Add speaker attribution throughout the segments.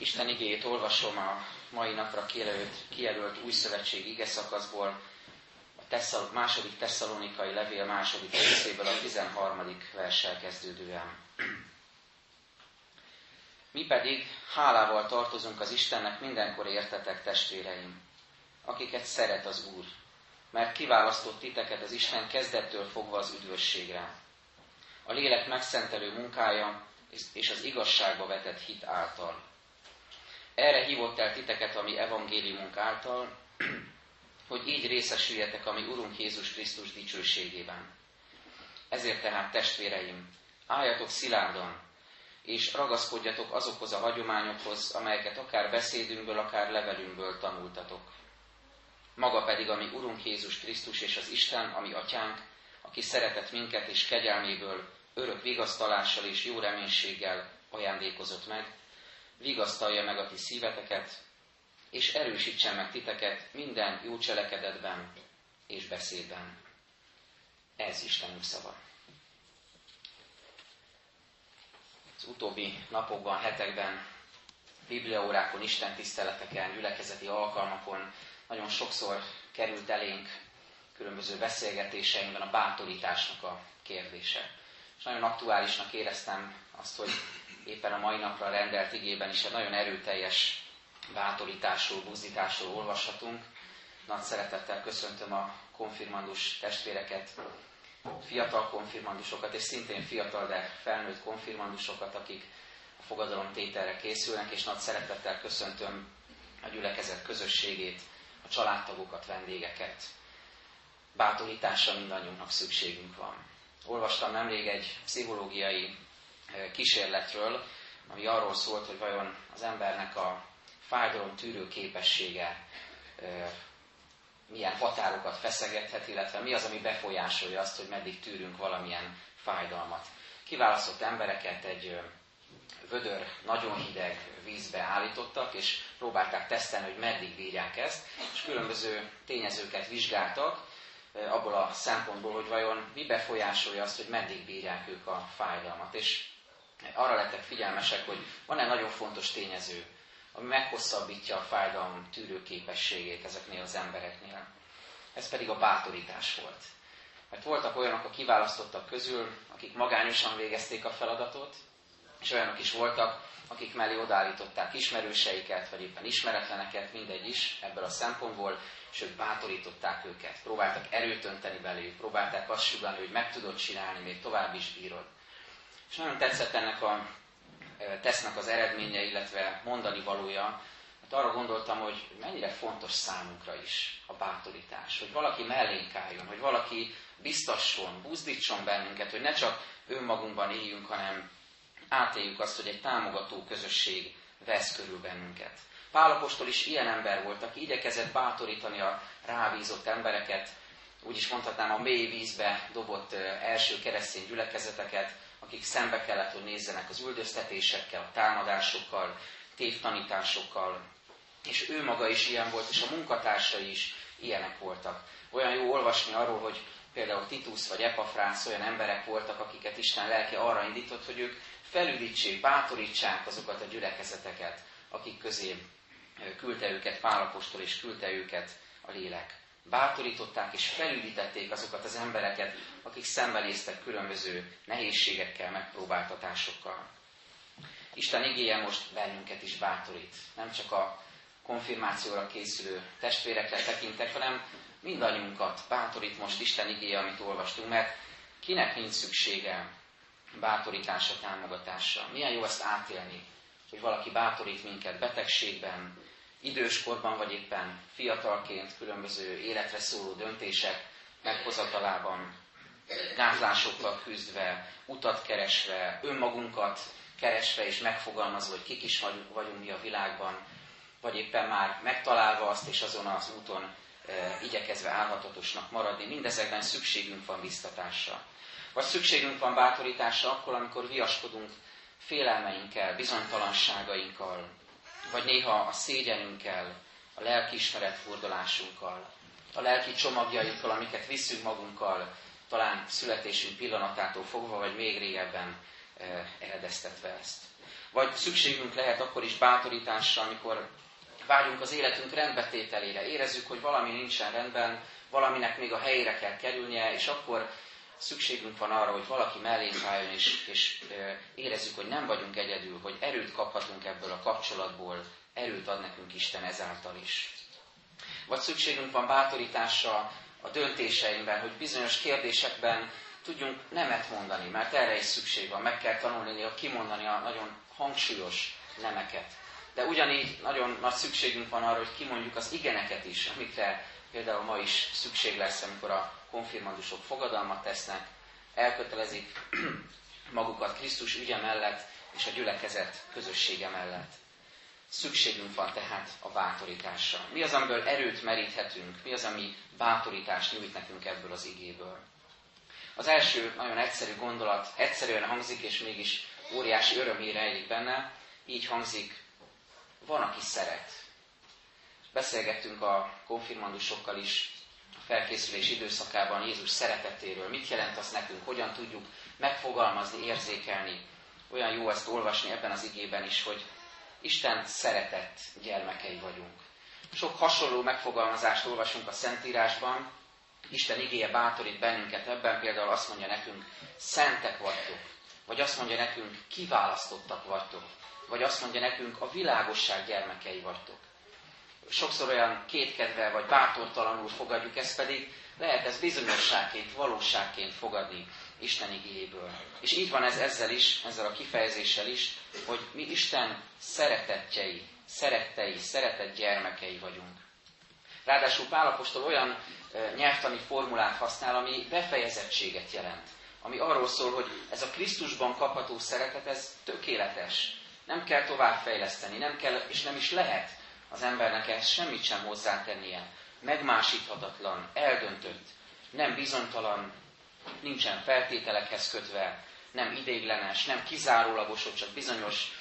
Speaker 1: Isten igéjét olvasom a mai napra kijelölt, kijelölt új szövetség ige szakaszból, a tesszal, második tesszalonikai levél második részéből a 13. verssel kezdődően. Mi pedig hálával tartozunk az Istennek mindenkor értetek testvéreim, akiket szeret az Úr, mert kiválasztott titeket az Isten kezdettől fogva az üdvösségre. A lélek megszentelő munkája és az igazságba vetett hit által. Erre hívott el titeket a mi evangéliumunk által, hogy így részesüljetek a mi Urunk Jézus Krisztus dicsőségében. Ezért tehát, testvéreim, álljatok szilárdan, és ragaszkodjatok azokhoz a hagyományokhoz, amelyeket akár beszédünkből, akár levelünkből tanultatok. Maga pedig a mi Urunk Jézus Krisztus és az Isten, ami Atyánk, aki szeretett minket és kegyelméből örök vigasztalással és jó reménységgel ajándékozott meg, vigasztalja meg a ti szíveteket, és erősítsen meg titeket minden jó cselekedetben és beszédben. Ez Istenünk szava. Az utóbbi napokban, hetekben, bibliaórákon, istentiszteleteken, gyülekezeti alkalmakon nagyon sokszor került elénk különböző beszélgetéseinkben a bátorításnak a kérdése. És nagyon aktuálisnak éreztem azt, hogy éppen a mai napra rendelt igében is egy nagyon erőteljes bátorításról, buzdításról olvashatunk. Nagy szeretettel köszöntöm a konfirmandus testvéreket, fiatal konfirmandusokat, és szintén fiatal, de felnőtt konfirmandusokat, akik a fogadalom tételre készülnek, és nagy szeretettel köszöntöm a gyülekezet közösségét, a családtagokat, vendégeket. Bátorításra mindannyiunknak szükségünk van. Olvastam nemrég egy pszichológiai kísérletről, ami arról szólt, hogy vajon az embernek a fájdalom tűrő képessége milyen határokat feszegethet, illetve mi az, ami befolyásolja azt, hogy meddig tűrünk valamilyen fájdalmat. Kiválasztott embereket egy vödör, nagyon hideg vízbe állítottak, és próbálták tesztelni, hogy meddig bírják ezt, és különböző tényezőket vizsgáltak, abból a szempontból, hogy vajon mi befolyásolja azt, hogy meddig bírják ők a fájdalmat. És arra lettek figyelmesek, hogy van-e nagyon fontos tényező, ami meghosszabbítja a fájdalom tűrő képességét ezeknél az embereknél. Ez pedig a bátorítás volt. Mert voltak olyanok a kiválasztottak közül, akik magányosan végezték a feladatot, és olyanok is voltak, akik mellé odállították ismerőseiket, vagy éppen ismeretleneket, mindegy is ebből a szempontból, és ők bátorították őket, próbáltak erőt önteni belőlük, próbálták azt sugalni, hogy meg tudod csinálni, még tovább is bírod. És nagyon tetszett ennek a tesznek az eredménye, illetve mondani valója, hát arra gondoltam, hogy mennyire fontos számunkra is a bátorítás, hogy valaki mellénk álljon, hogy valaki biztasson, buzdítson bennünket, hogy ne csak önmagunkban éljünk, hanem átéljük azt, hogy egy támogató közösség vesz körül bennünket. Pálapostól is ilyen ember volt, aki igyekezett bátorítani a rábízott embereket, úgy is mondhatnám a mély vízbe dobott első keresztény gyülekezeteket, akik szembe kellett, hogy nézzenek az üldöztetésekkel, a támadásokkal, tévtanításokkal, és ő maga is ilyen volt, és a munkatársai is ilyenek voltak. Olyan jó olvasni arról, hogy például Titus vagy Epafrász olyan emberek voltak, akiket Isten lelke arra indított, hogy ők felüdítsék, bátorítsák azokat a gyülekezeteket, akik közé küldte őket Pálapostól, és küldte őket a lélek bátorították és felüdítették azokat az embereket, akik szembenéztek különböző nehézségekkel, megpróbáltatásokkal. Isten igéje most bennünket is bátorít. Nem csak a konfirmációra készülő testvérekre tekintek, hanem mindannyiunkat bátorít most Isten igéje, amit olvastunk, mert kinek nincs szüksége bátorításra, támogatásra. Milyen jó ezt átélni, hogy valaki bátorít minket betegségben, időskorban, vagy éppen fiatalként különböző életre szóló döntések meghozatalában, gázlásokkal küzdve, utat keresve, önmagunkat keresve és megfogalmazva, hogy kik is vagyunk mi a világban, vagy éppen már megtalálva azt, és azon az úton e, igyekezve állhatatosnak maradni. Mindezekben szükségünk van biztatásra. Vagy szükségünk van bátorításra akkor, amikor viaskodunk félelmeinkkel, bizonytalanságainkkal, vagy néha a szégyenünkkel, a lelkiismeret fordulásunkkal, a lelki csomagjainkkal, amiket viszünk magunkkal, talán születésünk pillanatától fogva, vagy még régebben eredeztetve ezt. Vagy szükségünk lehet akkor is bátorításra, amikor vágyunk az életünk rendbetételére, érezzük, hogy valami nincsen rendben, valaminek még a helyére kell kerülnie, és akkor szükségünk van arra, hogy valaki mellénk álljon, és, és érezzük, hogy nem vagyunk egyedül, hogy erőt kaphatunk ebből a kapcsolatból, erőt ad nekünk Isten ezáltal is. Vagy szükségünk van bátorításra a döntéseinkben, hogy bizonyos kérdésekben tudjunk nemet mondani, mert erre is szükség van. Meg kell tanulni a kimondani a nagyon hangsúlyos nemeket. De ugyanígy nagyon nagy szükségünk van arra, hogy kimondjuk az igeneket is, amikre például ma is szükség lesz, amikor a konfirmandusok fogadalmat tesznek, elkötelezik magukat Krisztus ügye mellett és a gyülekezet közössége mellett. Szükségünk van tehát a bátorításra. Mi az, amiből erőt meríthetünk? Mi az, ami bátorítást nyújt nekünk ebből az igéből? Az első nagyon egyszerű gondolat, egyszerűen hangzik, és mégis óriási öröm rejlik benne. Így hangzik, van, aki szeret. Beszélgettünk a konfirmandusokkal is a felkészülés időszakában Jézus szeretetéről. Mit jelent az nekünk? Hogyan tudjuk megfogalmazni, érzékelni? Olyan jó ezt olvasni ebben az igében is, hogy Isten szeretett gyermekei vagyunk. Sok hasonló megfogalmazást olvasunk a Szentírásban. Isten igéje bátorít bennünket ebben, például azt mondja nekünk, szentek vagytok, vagy azt mondja nekünk, kiválasztottak vagytok, vagy azt mondja nekünk, a világosság gyermekei vagytok. Sokszor olyan kétkedve vagy bátortalanul fogadjuk, ezt pedig lehet ez bizonyosságként, valóságként fogadni Isten igényéből. És így van ez ezzel is, ezzel a kifejezéssel is, hogy mi Isten szeretetjei, szerettei, szeretett gyermekei vagyunk. Ráadásul Pálapostól olyan nyelvtani formulát használ, ami befejezettséget jelent. Ami arról szól, hogy ez a Krisztusban kapható szeretet, ez tökéletes. Nem kell továbbfejleszteni, nem kell, és nem is lehet az embernek ehhez semmit sem hozzátennie. Megmásíthatatlan, eldöntött, nem bizonytalan, nincsen feltételekhez kötve, nem ideiglenes, nem kizárólagos, csak bizonyos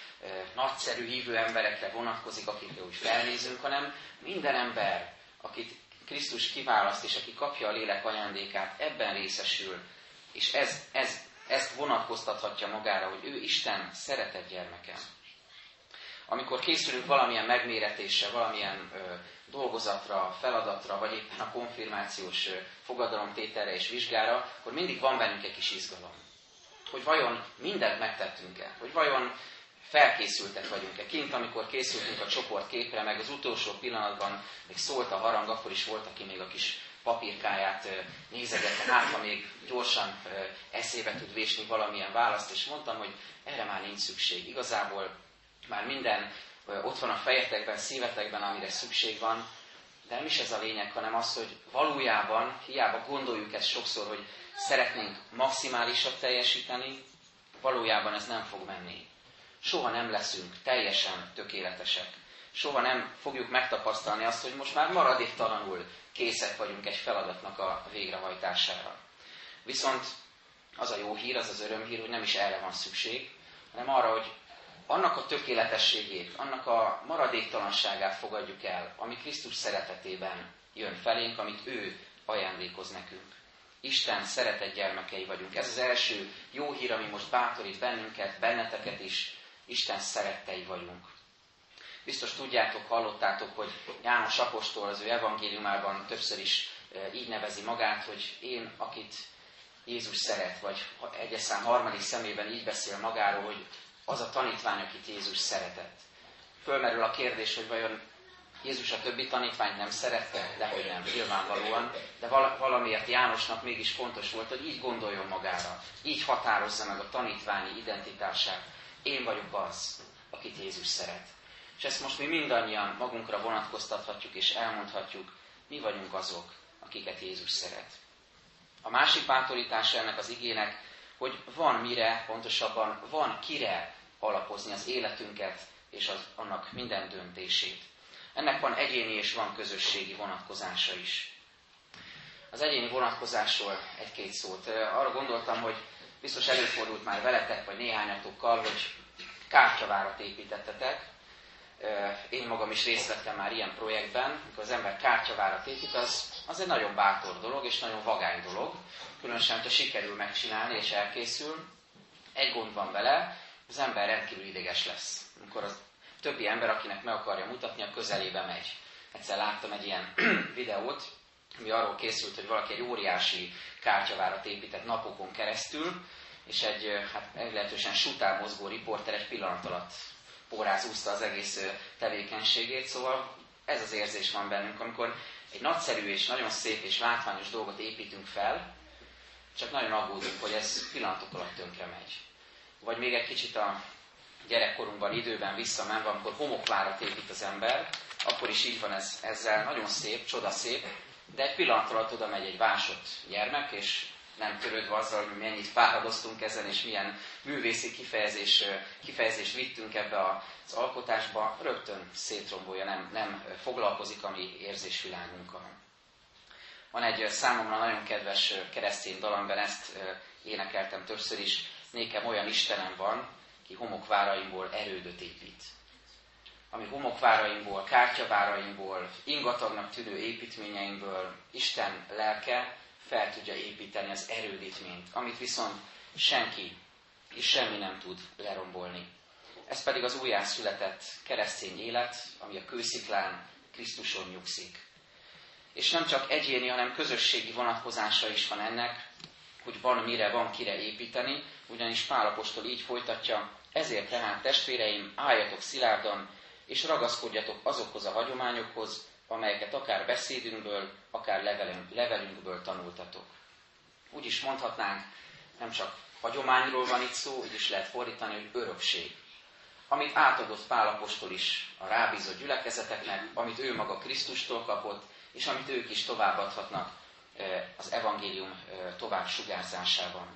Speaker 1: nagyszerű hívő emberekre vonatkozik, akikre úgy felnézünk, hanem minden ember, akit Krisztus kiválaszt, és aki kapja a lélek ajándékát, ebben részesül, és ez, ez, ezt vonatkoztathatja magára, hogy ő Isten szeretett gyermeke. Amikor készülünk valamilyen megméretésre, valamilyen ö, dolgozatra, feladatra, vagy éppen a konfirmációs ö, fogadalomtételre és vizsgára, akkor mindig van bennünk egy kis izgalom. Hogy vajon mindent megtettünk-e? Hogy vajon felkészültek vagyunk-e. Kint, amikor készültünk a csoportképre, meg az utolsó pillanatban még szólt a harang, akkor is volt, aki még a kis papírkáját nézegette, hát ha még gyorsan eszébe tud vésni valamilyen választ, és mondtam, hogy erre már nincs szükség. Igazából már minden ott van a fejetekben, szívetekben, amire szükség van, de nem is ez a lényeg, hanem az, hogy valójában, hiába gondoljuk ezt sokszor, hogy szeretnénk maximálisat teljesíteni, valójában ez nem fog menni soha nem leszünk teljesen tökéletesek. Soha nem fogjuk megtapasztalni azt, hogy most már maradéktalanul készek vagyunk egy feladatnak a végrehajtására. Viszont az a jó hír, az az örömhír, hogy nem is erre van szükség, hanem arra, hogy annak a tökéletességét, annak a maradéktalanságát fogadjuk el, ami Krisztus szeretetében jön felénk, amit ő ajándékoz nekünk. Isten szeretett gyermekei vagyunk. Ez az első jó hír, ami most bátorít bennünket, benneteket is, Isten szerettei vagyunk. Biztos tudjátok, hallottátok, hogy János Apostol az ő evangéliumában többször is e, így nevezi magát, hogy én, akit Jézus szeret, vagy egyes szám harmadik szemében így beszél magáról, hogy az a tanítvány, akit Jézus szeretett. Fölmerül a kérdés, hogy vajon Jézus a többi tanítványt nem szerette, de hogy nem, nyilvánvalóan, de valamiért Jánosnak mégis fontos volt, hogy így gondoljon magára, így határozza meg a tanítványi identitását, én vagyok az, akit Jézus szeret. És ezt most mi mindannyian magunkra vonatkoztathatjuk és elmondhatjuk, mi vagyunk azok, akiket Jézus szeret. A másik bátorítása ennek az igének, hogy van mire, pontosabban van kire alapozni az életünket és az, annak minden döntését. Ennek van egyéni és van közösségi vonatkozása is. Az egyéni vonatkozásról egy-két szót. Arra gondoltam, hogy biztos előfordult már veletek, vagy néhányatokkal, hogy kártyavárat építettetek. Én magam is részt vettem már ilyen projektben, amikor az ember kártyavárat épít, az, az egy nagyon bátor dolog, és nagyon vagány dolog. Különösen, hogyha sikerül megcsinálni és elkészül. Egy gond van vele, az ember rendkívül ideges lesz. Amikor az többi ember, akinek meg akarja mutatni, a közelébe megy. Egyszer láttam egy ilyen videót, ami arról készült, hogy valaki egy óriási kártyavárat épített napokon keresztül, és egy hát meglehetősen sutár mozgó riporter egy pillanat alatt pórázúzta az egész tevékenységét, szóval ez az érzés van bennünk, amikor egy nagyszerű és nagyon szép és látványos dolgot építünk fel, csak nagyon aggódunk, hogy ez pillanatok alatt tönkre megy. Vagy még egy kicsit a gyerekkorunkban, időben visszamenve, amikor homokvárat épít az ember, akkor is így van ez, ezzel, nagyon szép, csoda szép, de egy pillanat alatt oda megy egy vásott gyermek, és nem törődve azzal, hogy mennyit fáradoztunk ezen, és milyen művészi kifejezés, kifejezést vittünk ebbe az alkotásba, rögtön szétrombolja, nem, nem foglalkozik a mi érzésvilágunkkal. Van egy számomra nagyon kedves keresztény dal, amiben ezt énekeltem többször is. Nékem olyan Istenem van, ki homokváraimból erődöt épít. Ami homokváraimból, kártyaváraimból, ingatagnak tűnő építményeinkből Isten lelke fel tudja építeni az erődítményt, amit viszont senki és semmi nem tud lerombolni. Ez pedig az újjászületett keresztény élet, ami a kősziklán Krisztuson nyugszik. És nem csak egyéni, hanem közösségi vonatkozása is van ennek, hogy van mire, van kire építeni, ugyanis Pálapostól így folytatja, ezért tehát testvéreim, álljatok szilárdan, és ragaszkodjatok azokhoz a hagyományokhoz, amelyeket akár beszédünkből, akár levelünk, levelünkből tanultatok. Úgy is mondhatnánk, nem csak hagyományról van itt szó, úgy is lehet fordítani, hogy örökség. Amit átadott Pálapostól is a rábízott gyülekezeteknek, amit ő maga Krisztustól kapott, és amit ők is továbbadhatnak az evangélium tovább sugárzásában.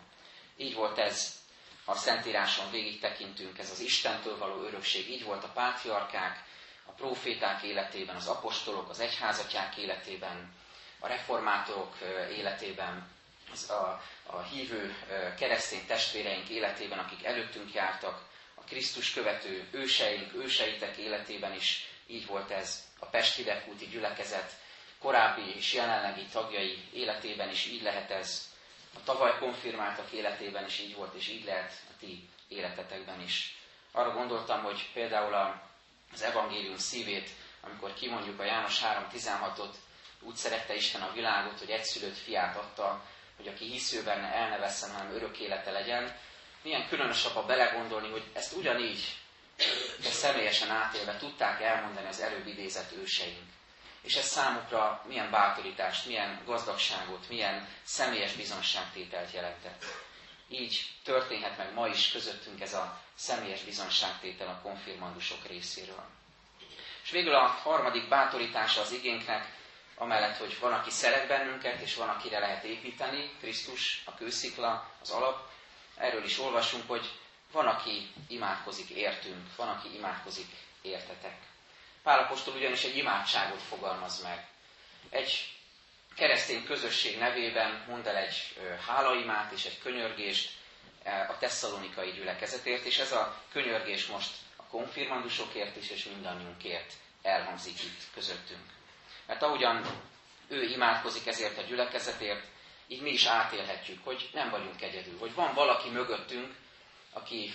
Speaker 1: Így volt ez, a Szentíráson végig tekintünk, ez az Istentől való örökség. Így volt a pátriarkák, a proféták életében, az apostolok, az egyházatják életében, a reformátorok életében, az a, a hívő keresztény testvéreink életében, akik előttünk jártak, a Krisztus követő őseink, őseitek életében is így volt ez, a Pest hidegkúti gyülekezet korábbi és jelenlegi tagjai életében is így lehet ez, a tavaly konfirmáltak életében is így volt, és így lehet a ti életetekben is. Arra gondoltam, hogy például az evangélium szívét, amikor kimondjuk a János 3.16-ot, úgy szerette Isten a világot, hogy egyszülött fiát adta, hogy aki hisző benne hanem örök élete legyen. Milyen különösebb a belegondolni, hogy ezt ugyanígy, de személyesen átélve tudták elmondani az előbb idézett őseink. És ez számukra milyen bátorítást, milyen gazdagságot, milyen személyes bizonságtételt jelentett. Így történhet meg ma is közöttünk ez a személyes bizonságtétel a konfirmandusok részéről. És végül a harmadik bátorítása az igénknek, amellett, hogy van, aki szeret bennünket, és van, akire lehet építeni, Krisztus, a kőszikla, az alap, erről is olvasunk, hogy van, aki imádkozik értünk, van, aki imádkozik értetek. Pálapostól ugyanis egy imádságot fogalmaz meg. Egy keresztény közösség nevében mond el egy hálaimát és egy könyörgést a tesszalonikai gyülekezetért, és ez a könyörgés most a konfirmandusokért is, és mindannyiunkért elhangzik itt közöttünk. Mert ahogyan ő imádkozik ezért a gyülekezetért, így mi is átélhetjük, hogy nem vagyunk egyedül, hogy van valaki mögöttünk, aki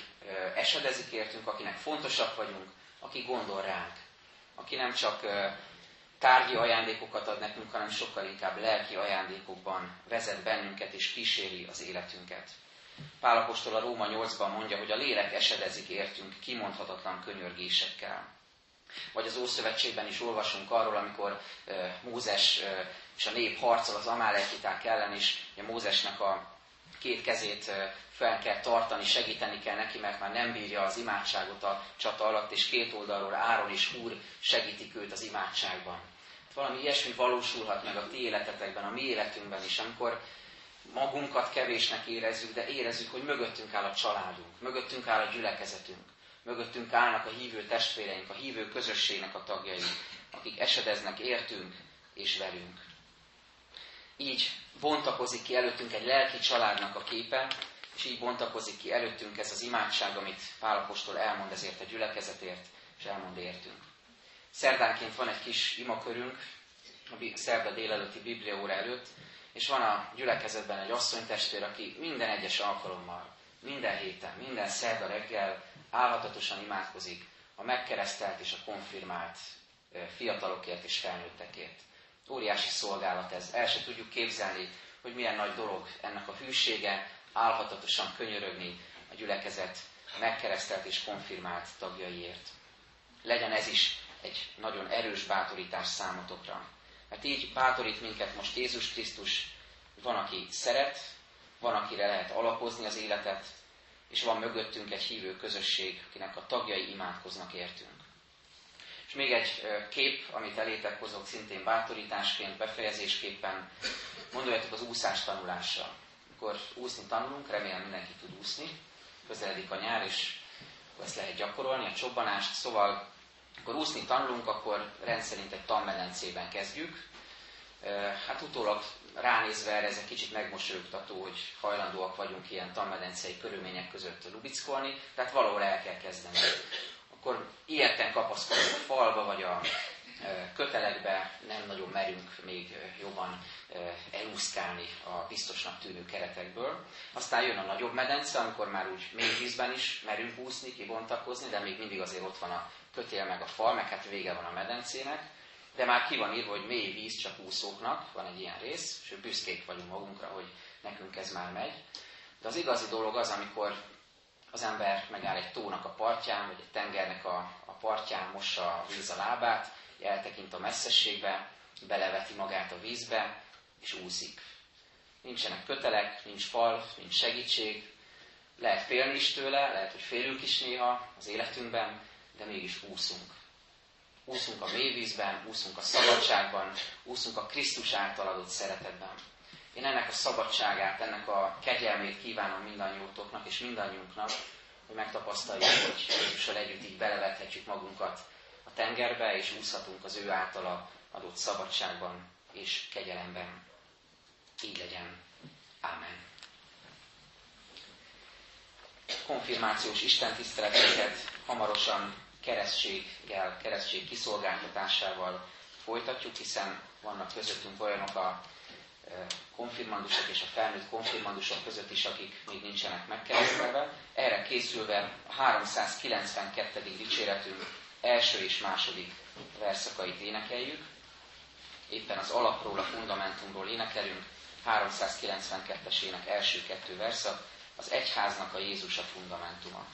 Speaker 1: esedezik értünk, akinek fontosak vagyunk, aki gondol ránk, aki nem csak tárgyi ajándékokat ad nekünk, hanem sokkal inkább lelki ajándékokban vezet bennünket és kíséri az életünket. Pálapostól a Róma 8-ban mondja, hogy a lélek esedezik értünk kimondhatatlan könyörgésekkel. Vagy az Ószövetségben is olvasunk arról, amikor Mózes és a nép harcol az amálekiták ellen, és Mózesnek a két kezét fel kell tartani, segíteni kell neki, mert már nem bírja az imádságot a csata alatt, és két oldalról Áron és Húr segítik őt az imádságban. Valami ilyesmi valósulhat meg a ti életetekben, a mi életünkben is, amikor magunkat kevésnek érezzük, de érezzük, hogy mögöttünk áll a családunk, mögöttünk áll a gyülekezetünk, mögöttünk állnak a hívő testvéreink, a hívő közösségnek a tagjai, akik esedeznek értünk és velünk. Így bontakozik ki előttünk egy lelki családnak a képe, és így bontakozik ki előttünk ez az imádság, amit Pálapostól elmond ezért a gyülekezetért, és elmond értünk. Szerdánként van egy kis imakörünk, a szerda délelőtti bibliaóra előtt, és van a gyülekezetben egy asszonytestvér, aki minden egyes alkalommal minden héten, minden szerda reggel álhatatosan imádkozik a megkeresztelt és a konfirmált fiatalokért és felnőttekért. Óriási szolgálat ez. El se tudjuk képzelni, hogy milyen nagy dolog ennek a hűsége, álhatatosan könyörögni a gyülekezet megkeresztelt és konfirmált tagjaiért. Legyen ez is egy nagyon erős bátorítás számotokra. Mert így bátorít minket most Jézus Krisztus, van, aki szeret, van, akire lehet alapozni az életet, és van mögöttünk egy hívő közösség, akinek a tagjai imádkoznak értünk. És még egy kép, amit elétek hozok szintén bátorításként, befejezésképpen, gondoljatok az úszás tanulásra. Akkor úszni tanulunk, remélem mindenki tud úszni, közeledik a nyár, és ezt lehet gyakorolni, a csobbanást, szóval akkor úszni tanulunk, akkor rendszerint egy tanmedencében kezdjük. Hát utólag ránézve erre ez egy kicsit megmosolyogtató, hogy hajlandóak vagyunk ilyen tanmedencei körülmények között lubickolni, tehát valahol el kell kezdeni. Akkor ilyetten kapaszkodunk a falba, vagy a kötelekbe, nem nagyon merünk még jobban elúszkálni a biztosnak tűnő keretekből. Aztán jön a nagyobb medence, amikor már úgy mély vízben is merünk úszni, kibontakozni, de még mindig azért ott van a kötél meg a fal, meg hát vége van a medencének de már ki van írva, hogy mély víz csak úszóknak, van egy ilyen rész, és büszkék vagyunk magunkra, hogy nekünk ez már megy. De az igazi dolog az, amikor az ember megáll egy tónak a partján, vagy egy tengernek a, a partján, mossa a víz a lábát, eltekint a messzességbe, beleveti magát a vízbe, és úszik. Nincsenek kötelek, nincs fal, nincs segítség, lehet félni is tőle, lehet, hogy félünk is néha az életünkben, de mégis úszunk úszunk a mélyvízben, úszunk a szabadságban, úszunk a Krisztus által adott szeretetben. Én ennek a szabadságát, ennek a kegyelmét kívánom mindannyiótoknak és mindannyiunknak, hogy megtapasztaljuk, hogy Jézussal együtt így belevethetjük magunkat tengerbe, és úszhatunk az ő általa adott szabadságban és kegyelemben. Így legyen. Ámen. Konfirmációs istentiszteleteket hamarosan keresztséggel, keresztség kiszolgáltatásával folytatjuk, hiszen vannak közöttünk olyanok a konfirmandusok és a felnőtt konfirmandusok között is, akik még nincsenek megkeresztelve. Erre készülve a 392. dicséretünk első és második verszakait énekeljük. Éppen az alapról, a fundamentumról énekelünk. 392-es ének első kettő verszak. Az egyháznak a Jézus a fundamentuma.